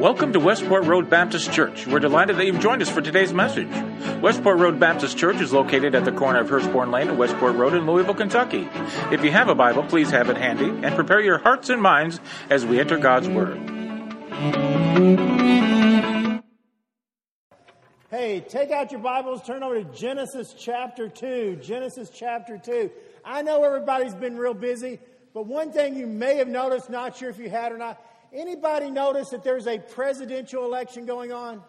Welcome to Westport Road Baptist Church. We're delighted that you've joined us for today's message. Westport Road Baptist Church is located at the corner of Hurstbourne Lane and Westport Road in Louisville, Kentucky. If you have a Bible, please have it handy and prepare your hearts and minds as we enter God's Word. Hey, take out your Bibles, turn over to Genesis chapter 2. Genesis chapter 2. I know everybody's been real busy, but one thing you may have noticed, not sure if you had or not, Anybody notice that there's a presidential election going on?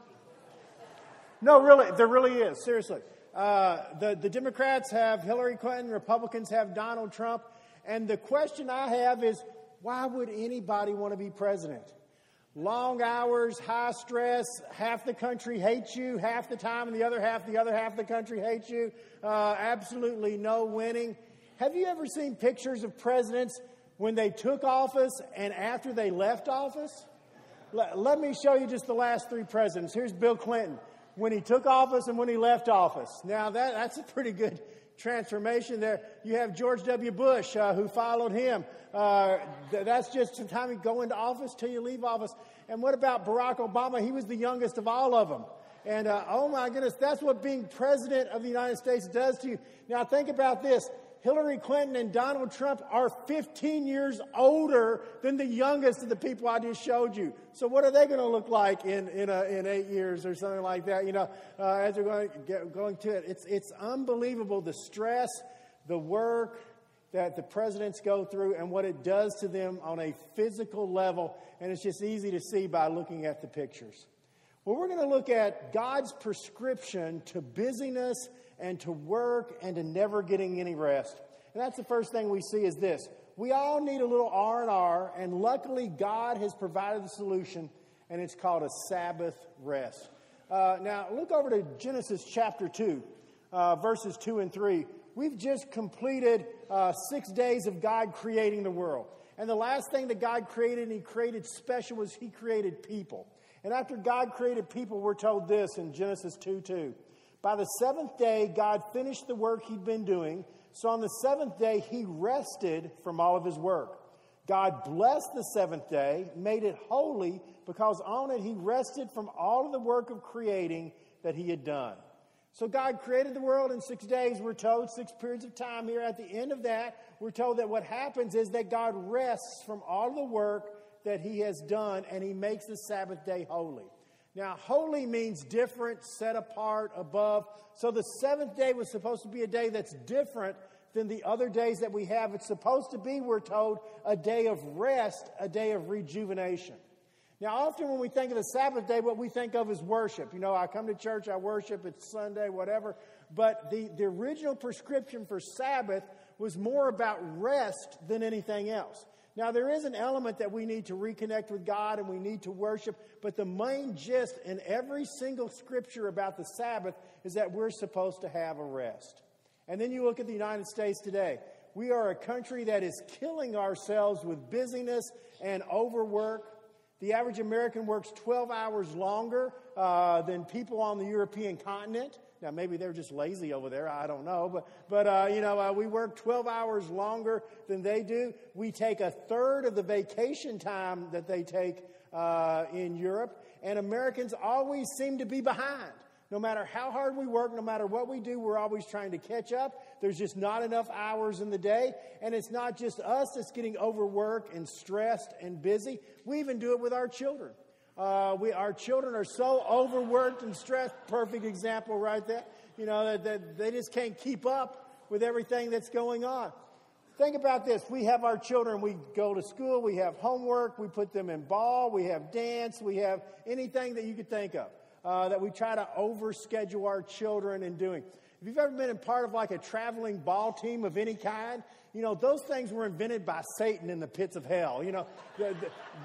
No, really, there really is. Seriously. Uh, the, the Democrats have Hillary Clinton, Republicans have Donald Trump. And the question I have is why would anybody want to be president? Long hours, high stress, half the country hates you half the time, and the other half, the other half of the country hates you. Uh, absolutely no winning. Have you ever seen pictures of presidents when they took office and after they left office? Let, let me show you just the last three presidents. Here's Bill Clinton when he took office and when he left office. Now, that, that's a pretty good transformation there. You have George W. Bush, uh, who followed him. Uh, th- that's just some time you go into office till you leave office. And what about Barack Obama? He was the youngest of all of them. And uh, oh my goodness, that's what being president of the United States does to you. Now, think about this Hillary Clinton and Donald Trump are 15 years older than the youngest of the people I just showed you. So what are they going to look like in, in, a, in eight years or something like that? You know, uh, as we're going, get, going to it, it's, it's unbelievable the stress, the work that the presidents go through and what it does to them on a physical level. And it's just easy to see by looking at the pictures. Well, we're going to look at God's prescription to busyness and to work and to never getting any rest. And that's the first thing we see is this. We all need a little R&R, and luckily God has provided the solution, and it's called a Sabbath rest. Uh, now, look over to Genesis chapter 2, uh, verses 2 and 3. We've just completed uh, six days of God creating the world. And the last thing that God created, and He created special, was He created people. And after God created people, we're told this in Genesis 2 2. By the seventh day, God finished the work he'd been doing. So on the seventh day, he rested from all of his work. God blessed the seventh day, made it holy, because on it he rested from all of the work of creating that he had done. So God created the world in six days, we're told, six periods of time here. At the end of that, we're told that what happens is that God rests from all the work that he has done and he makes the Sabbath day holy. Now, holy means different, set apart, above. So the seventh day was supposed to be a day that's different than the other days that we have. It's supposed to be, we're told, a day of rest, a day of rejuvenation. Now, often when we think of the Sabbath day, what we think of is worship. You know, I come to church, I worship, it's Sunday, whatever. But the, the original prescription for Sabbath was more about rest than anything else. Now, there is an element that we need to reconnect with God and we need to worship, but the main gist in every single scripture about the Sabbath is that we're supposed to have a rest. And then you look at the United States today. We are a country that is killing ourselves with busyness and overwork. The average American works 12 hours longer uh, than people on the European continent. Now, maybe they're just lazy over there. I don't know. But, but uh, you know, uh, we work 12 hours longer than they do. We take a third of the vacation time that they take uh, in Europe. And Americans always seem to be behind. No matter how hard we work, no matter what we do, we're always trying to catch up. There's just not enough hours in the day. And it's not just us that's getting overworked and stressed and busy. We even do it with our children. Uh, we, our children are so overworked and stressed. Perfect example right there. You know, that, that they just can't keep up with everything that's going on. Think about this. We have our children, we go to school, we have homework, we put them in ball, we have dance, we have anything that you could think of uh, that we try to overschedule our children in doing. If you've ever been a part of like a traveling ball team of any kind, you know, those things were invented by Satan in the pits of hell. You know,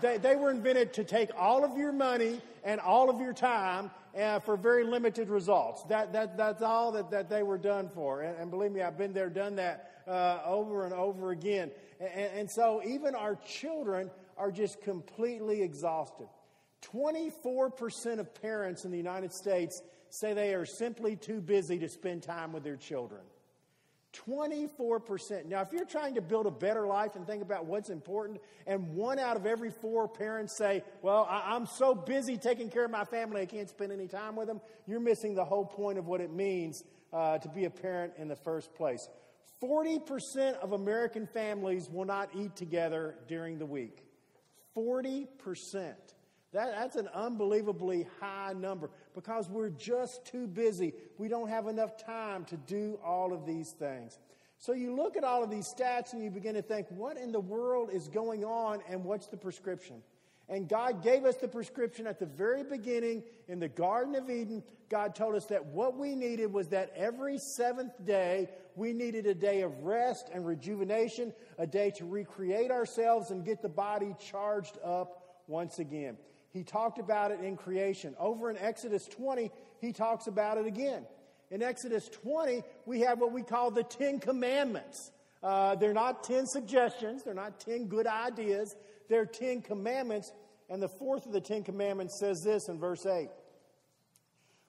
they, they were invented to take all of your money and all of your time uh, for very limited results. That, that, that's all that, that they were done for. And, and believe me, I've been there, done that uh, over and over again. And, and so even our children are just completely exhausted. 24% of parents in the United States say they are simply too busy to spend time with their children. 24%. Now, if you're trying to build a better life and think about what's important, and one out of every four parents say, Well, I- am so busy taking care of my family, I can't spend any time with them, you're missing the whole point of what it means uh, to be a parent in the first place. 40% of American families will not eat together during the week. 40%. That, that's an unbelievably high number because we're just too busy. We don't have enough time to do all of these things. So you look at all of these stats and you begin to think, what in the world is going on and what's the prescription? And God gave us the prescription at the very beginning in the Garden of Eden. God told us that what we needed was that every seventh day, we needed a day of rest and rejuvenation, a day to recreate ourselves and get the body charged up once again. He talked about it in creation. Over in Exodus 20, he talks about it again. In Exodus 20, we have what we call the Ten Commandments. Uh, they're not 10 suggestions, they're not 10 good ideas, they're 10 commandments. And the fourth of the Ten Commandments says this in verse 8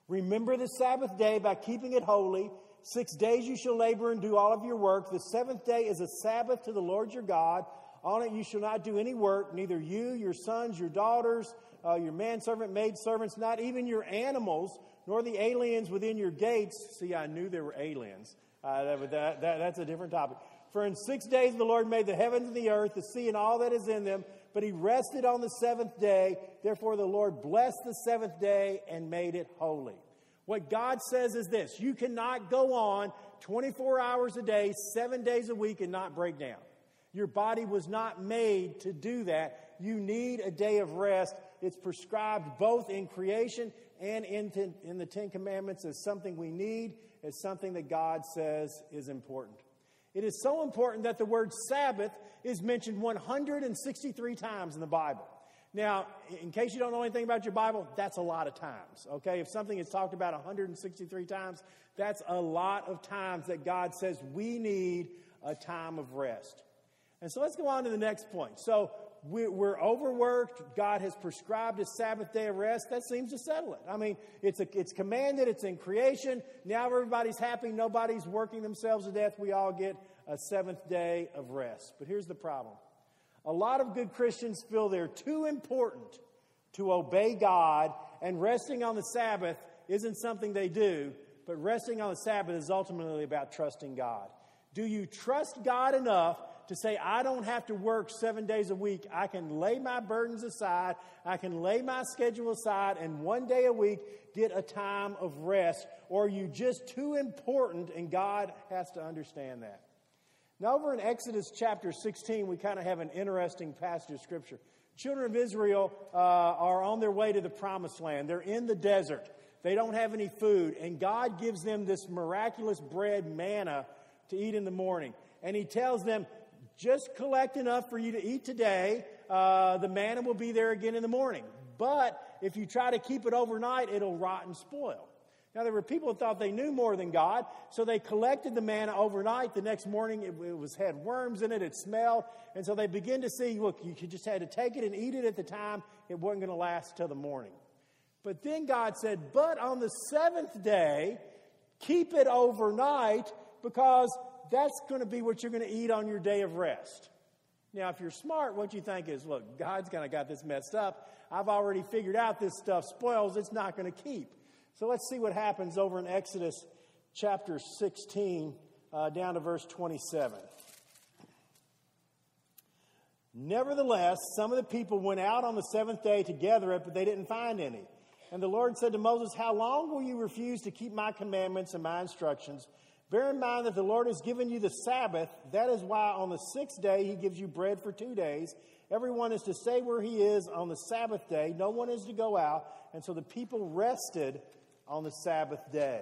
Remember the Sabbath day by keeping it holy. Six days you shall labor and do all of your work. The seventh day is a Sabbath to the Lord your God. On it you shall not do any work, neither you, your sons, your daughters, uh, your manservant, maidservants, not even your animals, nor the aliens within your gates. See, I knew there were aliens. Uh, that, that, that, that's a different topic. For in six days the Lord made the heavens and the earth, the sea and all that is in them, but he rested on the seventh day. Therefore the Lord blessed the seventh day and made it holy. What God says is this you cannot go on 24 hours a day, seven days a week, and not break down. Your body was not made to do that. You need a day of rest it's prescribed both in creation and in, ten, in the Ten Commandments as something we need, as something that God says is important. It is so important that the word Sabbath is mentioned 163 times in the Bible. Now, in case you don't know anything about your Bible, that's a lot of times, okay? If something is talked about 163 times, that's a lot of times that God says we need a time of rest. And so let's go on to the next point. So, we're overworked. God has prescribed a Sabbath day of rest. That seems to settle it. I mean, it's, a, it's commanded, it's in creation. Now everybody's happy. Nobody's working themselves to death. We all get a seventh day of rest. But here's the problem a lot of good Christians feel they're too important to obey God, and resting on the Sabbath isn't something they do, but resting on the Sabbath is ultimately about trusting God. Do you trust God enough to say, I don't have to work seven days a week. I can lay my burdens aside. I can lay my schedule aside and one day a week get a time of rest. Or are you just too important and God has to understand that? Now, over in Exodus chapter 16, we kind of have an interesting passage of scripture. Children of Israel uh, are on their way to the promised land. They're in the desert. They don't have any food. And God gives them this miraculous bread, manna, to eat in the morning. And He tells them, just collect enough for you to eat today. Uh, the manna will be there again in the morning. But if you try to keep it overnight, it'll rot and spoil. Now, there were people who thought they knew more than God, so they collected the manna overnight. The next morning, it, it was had worms in it, it smelled, and so they begin to see, look, you just had to take it and eat it at the time. It wasn't going to last till the morning. But then God said, but on the seventh day, keep it overnight because that's going to be what you're going to eat on your day of rest. Now, if you're smart, what you think is, look, God's kind of got this messed up. I've already figured out this stuff spoils, it's not going to keep. So let's see what happens over in Exodus chapter 16, uh, down to verse 27. Nevertheless, some of the people went out on the seventh day to gather it, but they didn't find any. And the Lord said to Moses, How long will you refuse to keep my commandments and my instructions? Bear in mind that the Lord has given you the Sabbath. That is why on the sixth day he gives you bread for two days. Everyone is to stay where he is on the Sabbath day. No one is to go out. And so the people rested on the Sabbath day.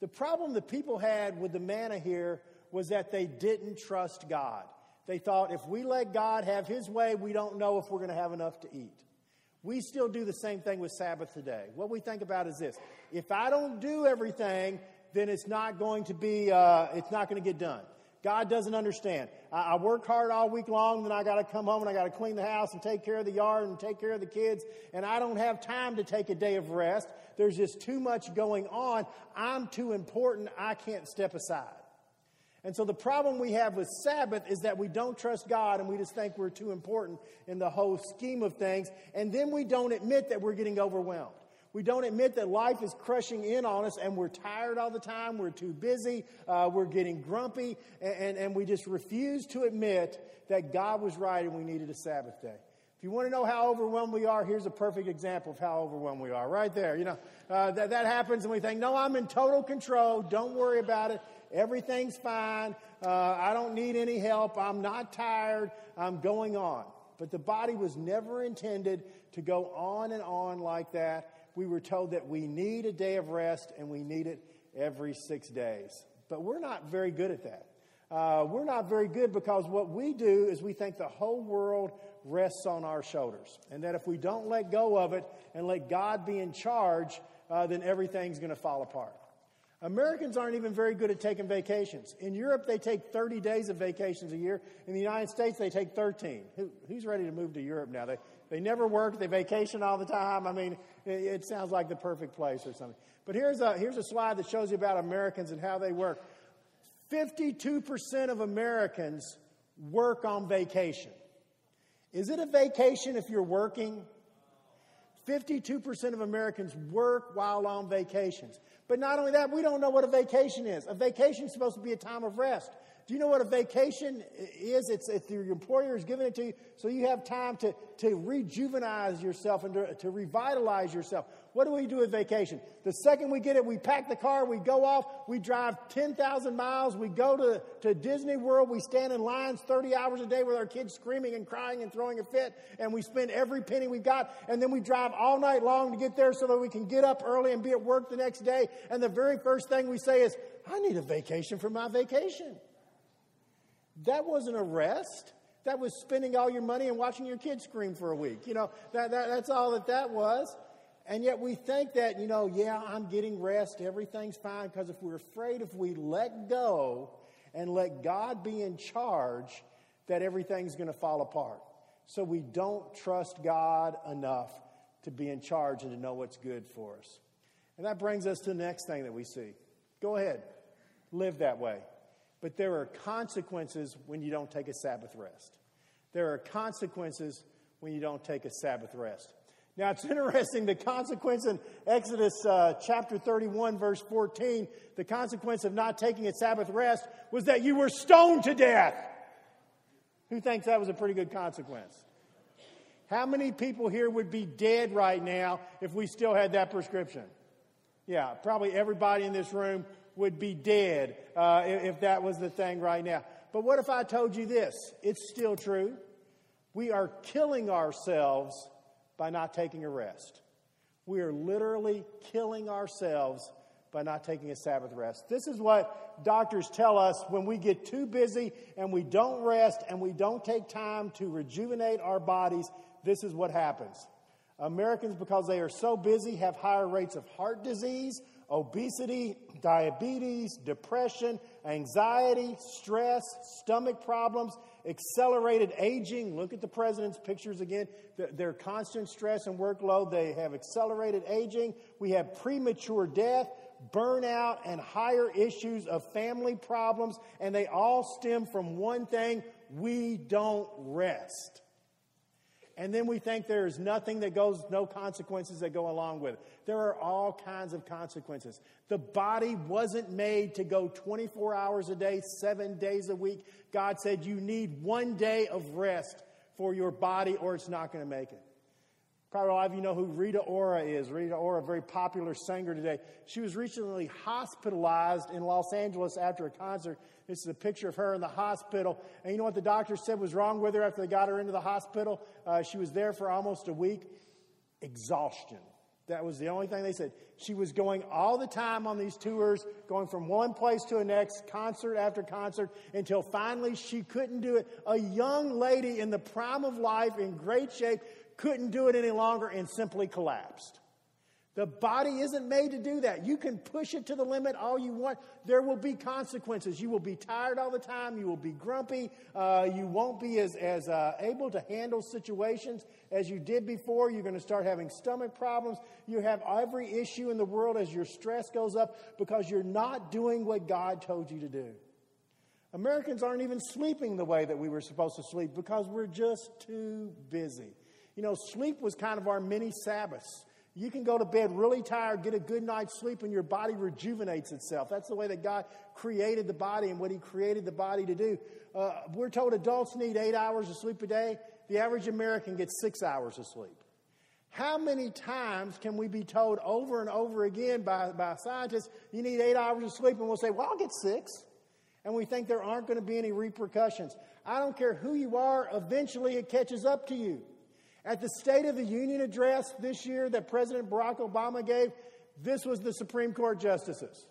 The problem the people had with the manna here was that they didn't trust God. They thought if we let God have his way, we don't know if we're going to have enough to eat. We still do the same thing with Sabbath today. What we think about is this if I don't do everything, then it's not going to be, uh, it's not going to get done. God doesn't understand. I, I work hard all week long, then I got to come home and I got to clean the house and take care of the yard and take care of the kids, and I don't have time to take a day of rest. There's just too much going on. I'm too important. I can't step aside. And so the problem we have with Sabbath is that we don't trust God and we just think we're too important in the whole scheme of things. And then we don't admit that we're getting overwhelmed. We don't admit that life is crushing in on us and we're tired all the time, we're too busy, uh, we're getting grumpy, and, and, and we just refuse to admit that God was right and we needed a Sabbath day. If you want to know how overwhelmed we are, here's a perfect example of how overwhelmed we are. Right there. You know, uh, that, that happens and we think, no, I'm in total control. Don't worry about it. Everything's fine. Uh, I don't need any help. I'm not tired. I'm going on. But the body was never intended to go on and on like that. We were told that we need a day of rest and we need it every six days. But we're not very good at that. Uh, we're not very good because what we do is we think the whole world rests on our shoulders. And that if we don't let go of it and let God be in charge, uh, then everything's going to fall apart. Americans aren't even very good at taking vacations. In Europe, they take 30 days of vacations a year. In the United States, they take 13. Who, who's ready to move to Europe now? They, they never work, they vacation all the time. I mean, it, it sounds like the perfect place or something. But here's a, here's a slide that shows you about Americans and how they work. 52% of Americans work on vacation. Is it a vacation if you're working? 52% of Americans work while on vacations. But not only that, we don't know what a vacation is. A vacation is supposed to be a time of rest. Do you know what a vacation is? It's, if your employer is giving it to you so you have time to, to rejuvenize yourself and to, to revitalize yourself. What do we do with vacation? The second we get it, we pack the car, we go off, we drive 10,000 miles, we go to, to Disney World, we stand in lines 30 hours a day with our kids screaming and crying and throwing a fit, and we spend every penny we've got, and then we drive all night long to get there so that we can get up early and be at work the next day. And the very first thing we say is, I need a vacation for my vacation. That wasn't a rest. That was spending all your money and watching your kids scream for a week. You know, that, that, that's all that that was. And yet we think that, you know, yeah, I'm getting rest, everything's fine, because if we're afraid if we let go and let God be in charge, that everything's going to fall apart. So we don't trust God enough to be in charge and to know what's good for us. And that brings us to the next thing that we see. Go ahead, live that way. But there are consequences when you don't take a Sabbath rest. There are consequences when you don't take a Sabbath rest. Now, it's interesting the consequence in Exodus uh, chapter 31, verse 14, the consequence of not taking a Sabbath rest was that you were stoned to death. Who thinks that was a pretty good consequence? How many people here would be dead right now if we still had that prescription? Yeah, probably everybody in this room would be dead uh, if that was the thing right now. But what if I told you this? It's still true. We are killing ourselves by not taking a rest. We are literally killing ourselves by not taking a Sabbath rest. This is what doctors tell us when we get too busy and we don't rest and we don't take time to rejuvenate our bodies. This is what happens. Americans, because they are so busy, have higher rates of heart disease, obesity, diabetes, depression, anxiety, stress, stomach problems, accelerated aging. Look at the president's pictures again. Their constant stress and workload, they have accelerated aging. We have premature death, burnout, and higher issues of family problems, and they all stem from one thing we don't rest. And then we think there is nothing that goes, no consequences that go along with it. There are all kinds of consequences. The body wasn't made to go 24 hours a day, seven days a week. God said you need one day of rest for your body or it's not going to make it. Probably a lot of you know who Rita Ora is. Rita Ora, a very popular singer today. She was recently hospitalized in Los Angeles after a concert. This is a picture of her in the hospital. And you know what the doctor said was wrong with her after they got her into the hospital? Uh, she was there for almost a week. Exhaustion. That was the only thing they said. She was going all the time on these tours, going from one place to the next, concert after concert, until finally she couldn't do it. A young lady in the prime of life, in great shape, couldn't do it any longer and simply collapsed. The body isn't made to do that. You can push it to the limit all you want. There will be consequences. You will be tired all the time. You will be grumpy. Uh, you won't be as, as uh, able to handle situations as you did before. You're going to start having stomach problems. You have every issue in the world as your stress goes up because you're not doing what God told you to do. Americans aren't even sleeping the way that we were supposed to sleep because we're just too busy. You know, sleep was kind of our mini Sabbaths. You can go to bed really tired, get a good night's sleep, and your body rejuvenates itself. That's the way that God created the body and what He created the body to do. Uh, we're told adults need eight hours of sleep a day. The average American gets six hours of sleep. How many times can we be told over and over again by, by scientists, you need eight hours of sleep, and we'll say, well, I'll get six. And we think there aren't going to be any repercussions. I don't care who you are, eventually it catches up to you. At the State of the Union address this year that President Barack Obama gave, this was the Supreme Court justices.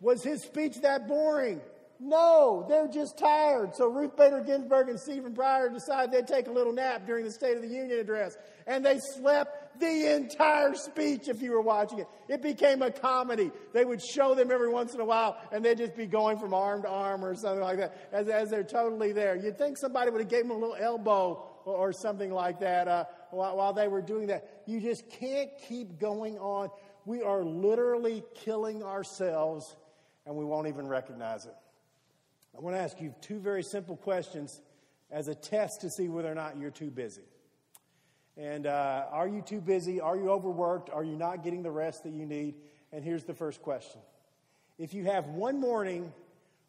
Was his speech that boring? No, they're just tired. So Ruth Bader Ginsburg and Stephen Breyer decided they'd take a little nap during the State of the Union address. And they slept the entire speech if you were watching it. It became a comedy. They would show them every once in a while and they'd just be going from arm to arm or something like that as, as they're totally there. You'd think somebody would have gave them a little elbow or, or something like that uh, while, while they were doing that. You just can't keep going on. We are literally killing ourselves and we won't even recognize it. I want to ask you two very simple questions as a test to see whether or not you're too busy. And uh, are you too busy? Are you overworked? Are you not getting the rest that you need? And here's the first question If you have one morning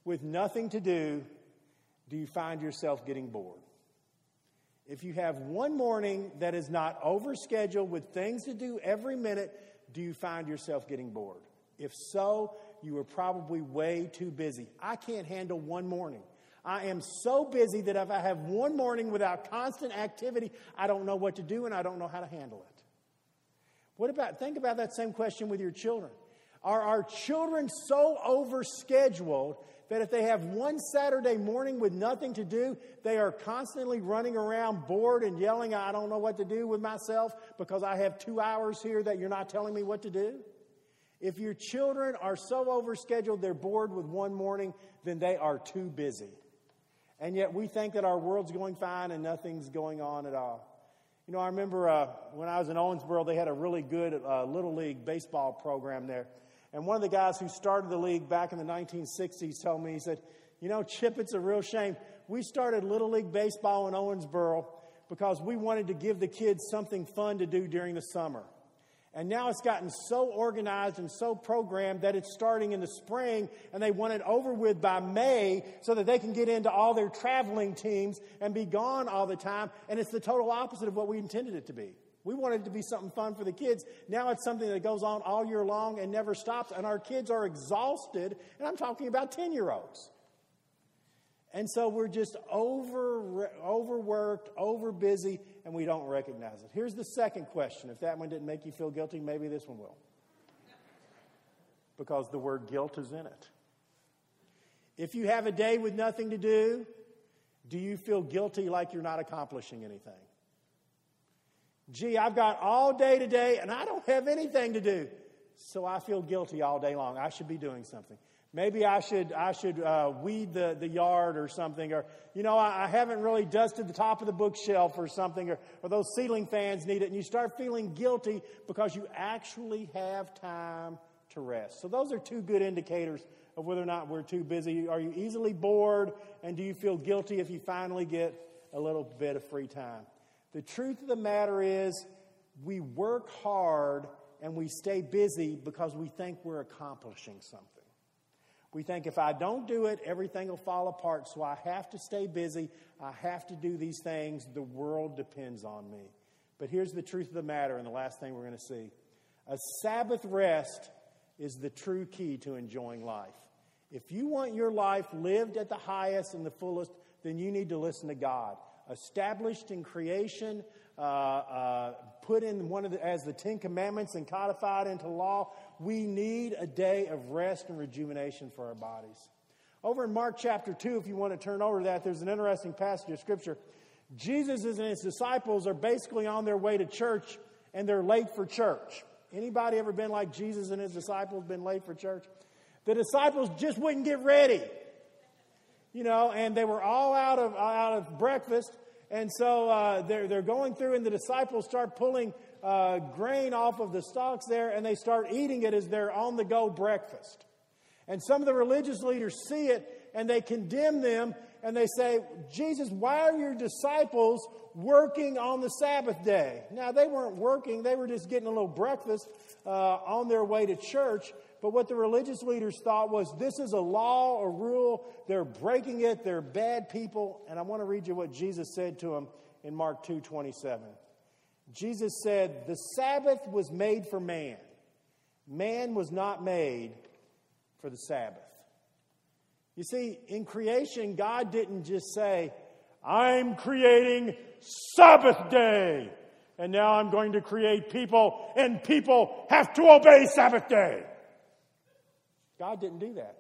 with nothing to do, do you find yourself getting bored? If you have one morning that is not overscheduled with things to do every minute, do you find yourself getting bored? If so, you are probably way too busy. I can't handle one morning. I am so busy that if I have one morning without constant activity, I don't know what to do and I don't know how to handle it. What about, think about that same question with your children. Are our children so overscheduled that if they have one Saturday morning with nothing to do, they are constantly running around bored and yelling, I don't know what to do with myself because I have two hours here that you're not telling me what to do? If your children are so overscheduled they're bored with one morning, then they are too busy. And yet we think that our world's going fine and nothing's going on at all. You know, I remember uh, when I was in Owensboro, they had a really good uh, Little League baseball program there. And one of the guys who started the league back in the 1960s told me, he said, You know, Chip, it's a real shame. We started Little League baseball in Owensboro because we wanted to give the kids something fun to do during the summer. And now it's gotten so organized and so programmed that it's starting in the spring and they want it over with by May so that they can get into all their traveling teams and be gone all the time. And it's the total opposite of what we intended it to be. We wanted it to be something fun for the kids. Now it's something that goes on all year long and never stops. And our kids are exhausted. And I'm talking about 10 year olds. And so we're just over, overworked, over busy, and we don't recognize it. Here's the second question. If that one didn't make you feel guilty, maybe this one will. Because the word guilt is in it. If you have a day with nothing to do, do you feel guilty like you're not accomplishing anything? Gee, I've got all day today and I don't have anything to do. So I feel guilty all day long. I should be doing something. Maybe I should, I should uh, weed the, the yard or something. Or, you know, I, I, haven't really dusted the top of the bookshelf or something. Or, or those ceiling fans need it. And you start feeling guilty because you actually have time to rest. So those are two good indicators of whether or not we're too busy. Are you easily bored? And do you feel guilty if you finally get a little bit of free time? The truth of the matter is, we work hard and we stay busy because we think we're accomplishing something. We think if I don't do it, everything will fall apart, so I have to stay busy. I have to do these things. The world depends on me. But here's the truth of the matter, and the last thing we're going to see a Sabbath rest is the true key to enjoying life. If you want your life lived at the highest and the fullest, then you need to listen to God. Established in creation, uh, uh, put in one of the, as the Ten Commandments and codified into law, we need a day of rest and rejuvenation for our bodies. Over in Mark chapter 2, if you want to turn over to that, there's an interesting passage of scripture. Jesus and his disciples are basically on their way to church and they're late for church. Anybody ever been like Jesus and his disciples been late for church? The disciples just wouldn't get ready. You know, and they were all out of out of breakfast, and so uh, they're they're going through, and the disciples start pulling uh, grain off of the stalks there and they start eating it as their on the go breakfast. And some of the religious leaders see it and they condemn them and they say, Jesus, why are your disciples working on the Sabbath day? Now, they weren't working, they were just getting a little breakfast uh, on their way to church. But what the religious leaders thought was this is a law, a rule. They're breaking it. They're bad people. And I want to read you what Jesus said to them in Mark 2 27. Jesus said, The Sabbath was made for man, man was not made for the Sabbath. You see, in creation, God didn't just say, I'm creating Sabbath day, and now I'm going to create people, and people have to obey Sabbath day. God didn't do that.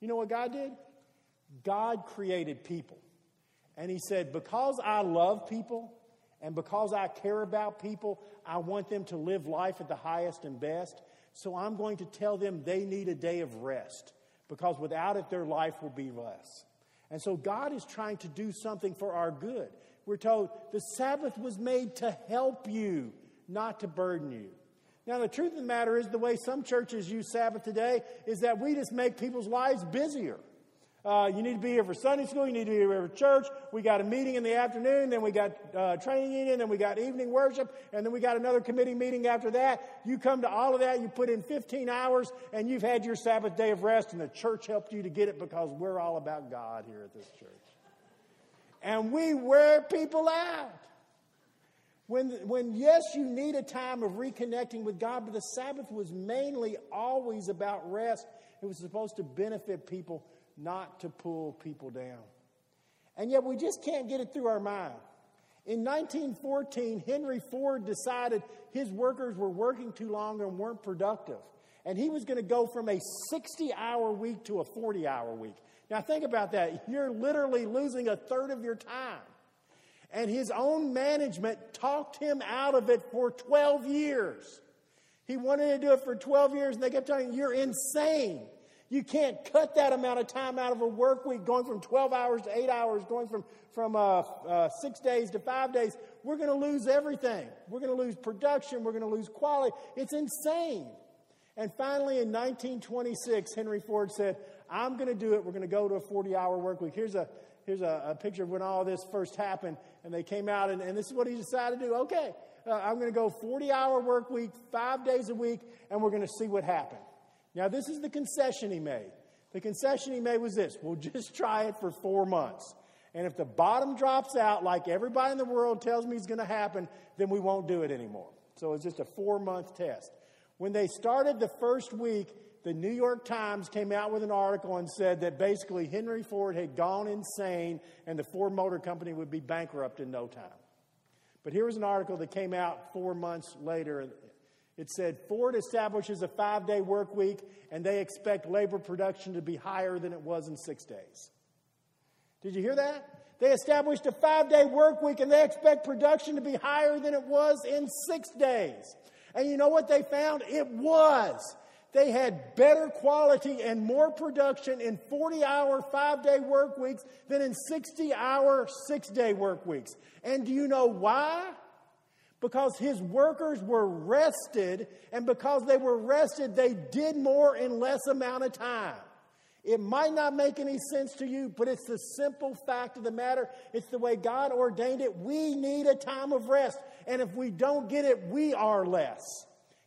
You know what God did? God created people. And He said, Because I love people and because I care about people, I want them to live life at the highest and best. So I'm going to tell them they need a day of rest because without it, their life will be less. And so God is trying to do something for our good. We're told the Sabbath was made to help you, not to burden you. Now, the truth of the matter is, the way some churches use Sabbath today is that we just make people's lives busier. Uh, you need to be here for Sunday school. You need to be here for church. We got a meeting in the afternoon. Then we got uh, training union. Then we got evening worship. And then we got another committee meeting after that. You come to all of that. You put in 15 hours and you've had your Sabbath day of rest and the church helped you to get it because we're all about God here at this church. And we wear people out. When, when, yes, you need a time of reconnecting with God, but the Sabbath was mainly always about rest. It was supposed to benefit people, not to pull people down. And yet we just can't get it through our mind. In 1914, Henry Ford decided his workers were working too long and weren't productive. And he was going to go from a 60 hour week to a 40 hour week. Now, think about that. You're literally losing a third of your time. And his own management talked him out of it for 12 years. He wanted to do it for 12 years, and they kept telling him, You're insane. You can't cut that amount of time out of a work week, going from 12 hours to 8 hours, going from, from uh, uh, six days to five days. We're going to lose everything. We're going to lose production. We're going to lose quality. It's insane. And finally, in 1926, Henry Ford said, I'm going to do it. We're going to go to a 40 hour work week. Here's a, here's a, a, picture of when all this first happened. And they came out, and, and this is what he decided to do. Okay, uh, I'm going to go 40 hour work week, five days a week, and we're going to see what happened. Now, this is the concession he made. The concession he made was this we'll just try it for four months. And if the bottom drops out, like everybody in the world tells me is going to happen, then we won't do it anymore. So it's just a four month test. When they started the first week, the New York Times came out with an article and said that basically Henry Ford had gone insane and the Ford Motor Company would be bankrupt in no time. But here was an article that came out four months later. It said Ford establishes a five day work week and they expect labor production to be higher than it was in six days. Did you hear that? They established a five day work week and they expect production to be higher than it was in six days. And you know what they found? It was. They had better quality and more production in 40 hour, five day work weeks than in 60 hour, six day work weeks. And do you know why? Because his workers were rested, and because they were rested, they did more in less amount of time. It might not make any sense to you, but it's the simple fact of the matter. It's the way God ordained it. We need a time of rest. And if we don't get it, we are less.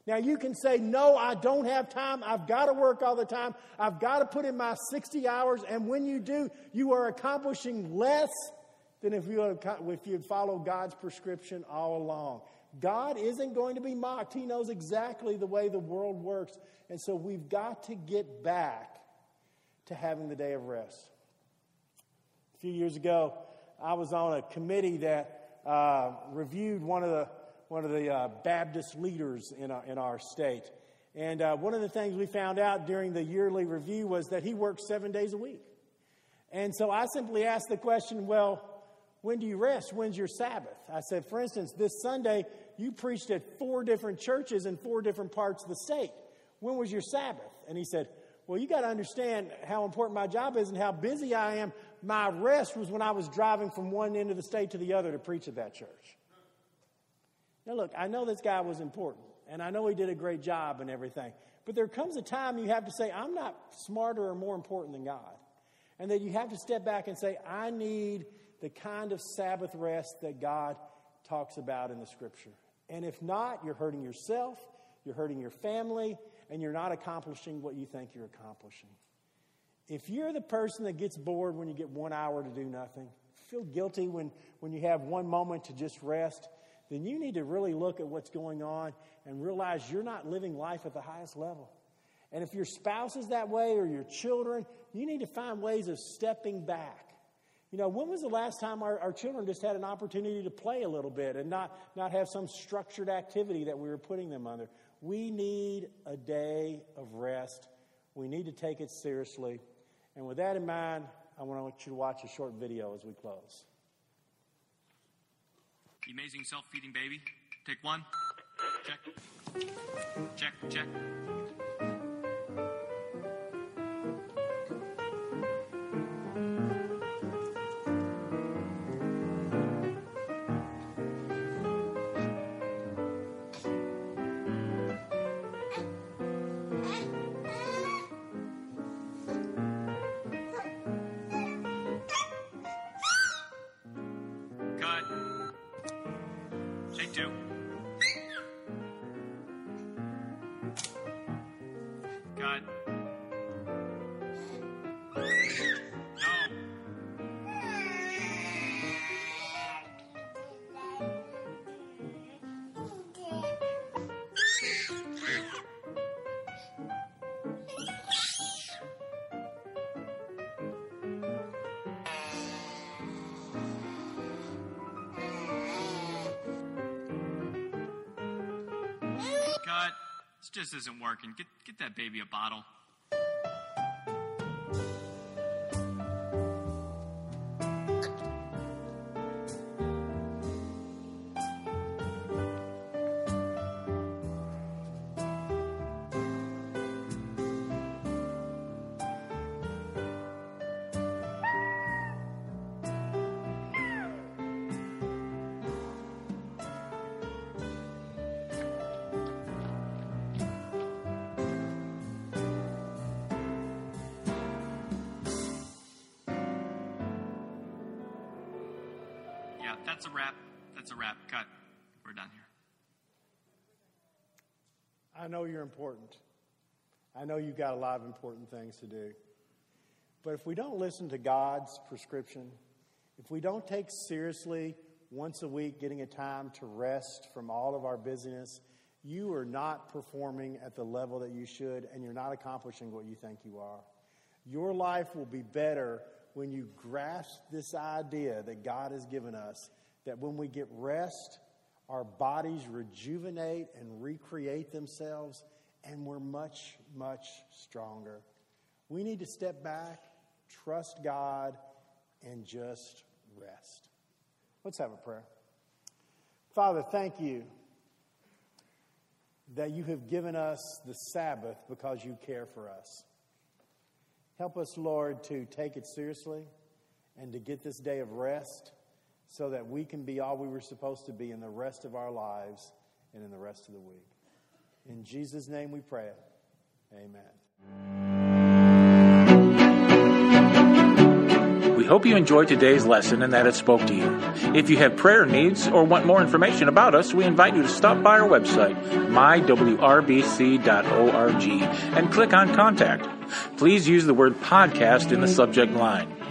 Now, you can say, No, I don't have time. I've got to work all the time. I've got to put in my 60 hours. And when you do, you are accomplishing less than if you, if you follow God's prescription all along. God isn't going to be mocked. He knows exactly the way the world works. And so we've got to get back to having the day of rest. A few years ago, I was on a committee that uh, reviewed one of the one of the uh, Baptist leaders in our, in our state. And uh, one of the things we found out during the yearly review was that he works seven days a week. And so I simply asked the question, well, when do you rest? When's your Sabbath? I said, for instance, this Sunday, you preached at four different churches in four different parts of the state. When was your Sabbath? And he said, well, you got to understand how important my job is and how busy I am. My rest was when I was driving from one end of the state to the other to preach at that church. Now, look, I know this guy was important, and I know he did a great job and everything. But there comes a time you have to say, I'm not smarter or more important than God. And that you have to step back and say, I need the kind of Sabbath rest that God talks about in the scripture. And if not, you're hurting yourself, you're hurting your family, and you're not accomplishing what you think you're accomplishing. If you're the person that gets bored when you get one hour to do nothing, feel guilty when, when you have one moment to just rest, then you need to really look at what's going on and realize you're not living life at the highest level. And if your spouse is that way or your children, you need to find ways of stepping back. You know, when was the last time our, our children just had an opportunity to play a little bit and not, not have some structured activity that we were putting them under? We need a day of rest. We need to take it seriously. And with that in mind, I want you to watch a short video as we close. The amazing self feeding baby. Take one. Check. Check, check. Just isn't working. Get get that baby a bottle. I know you're important. I know you've got a lot of important things to do. But if we don't listen to God's prescription, if we don't take seriously once a week getting a time to rest from all of our busyness, you are not performing at the level that you should, and you're not accomplishing what you think you are. Your life will be better when you grasp this idea that God has given us that when we get rest, our bodies rejuvenate and recreate themselves, and we're much, much stronger. We need to step back, trust God, and just rest. Let's have a prayer. Father, thank you that you have given us the Sabbath because you care for us. Help us, Lord, to take it seriously and to get this day of rest so that we can be all we were supposed to be in the rest of our lives and in the rest of the week. In Jesus' name we pray. Amen. We hope you enjoyed today's lesson and that it spoke to you. If you have prayer needs or want more information about us, we invite you to stop by our website, mywrbc.org, and click on Contact. Please use the word podcast in the subject line.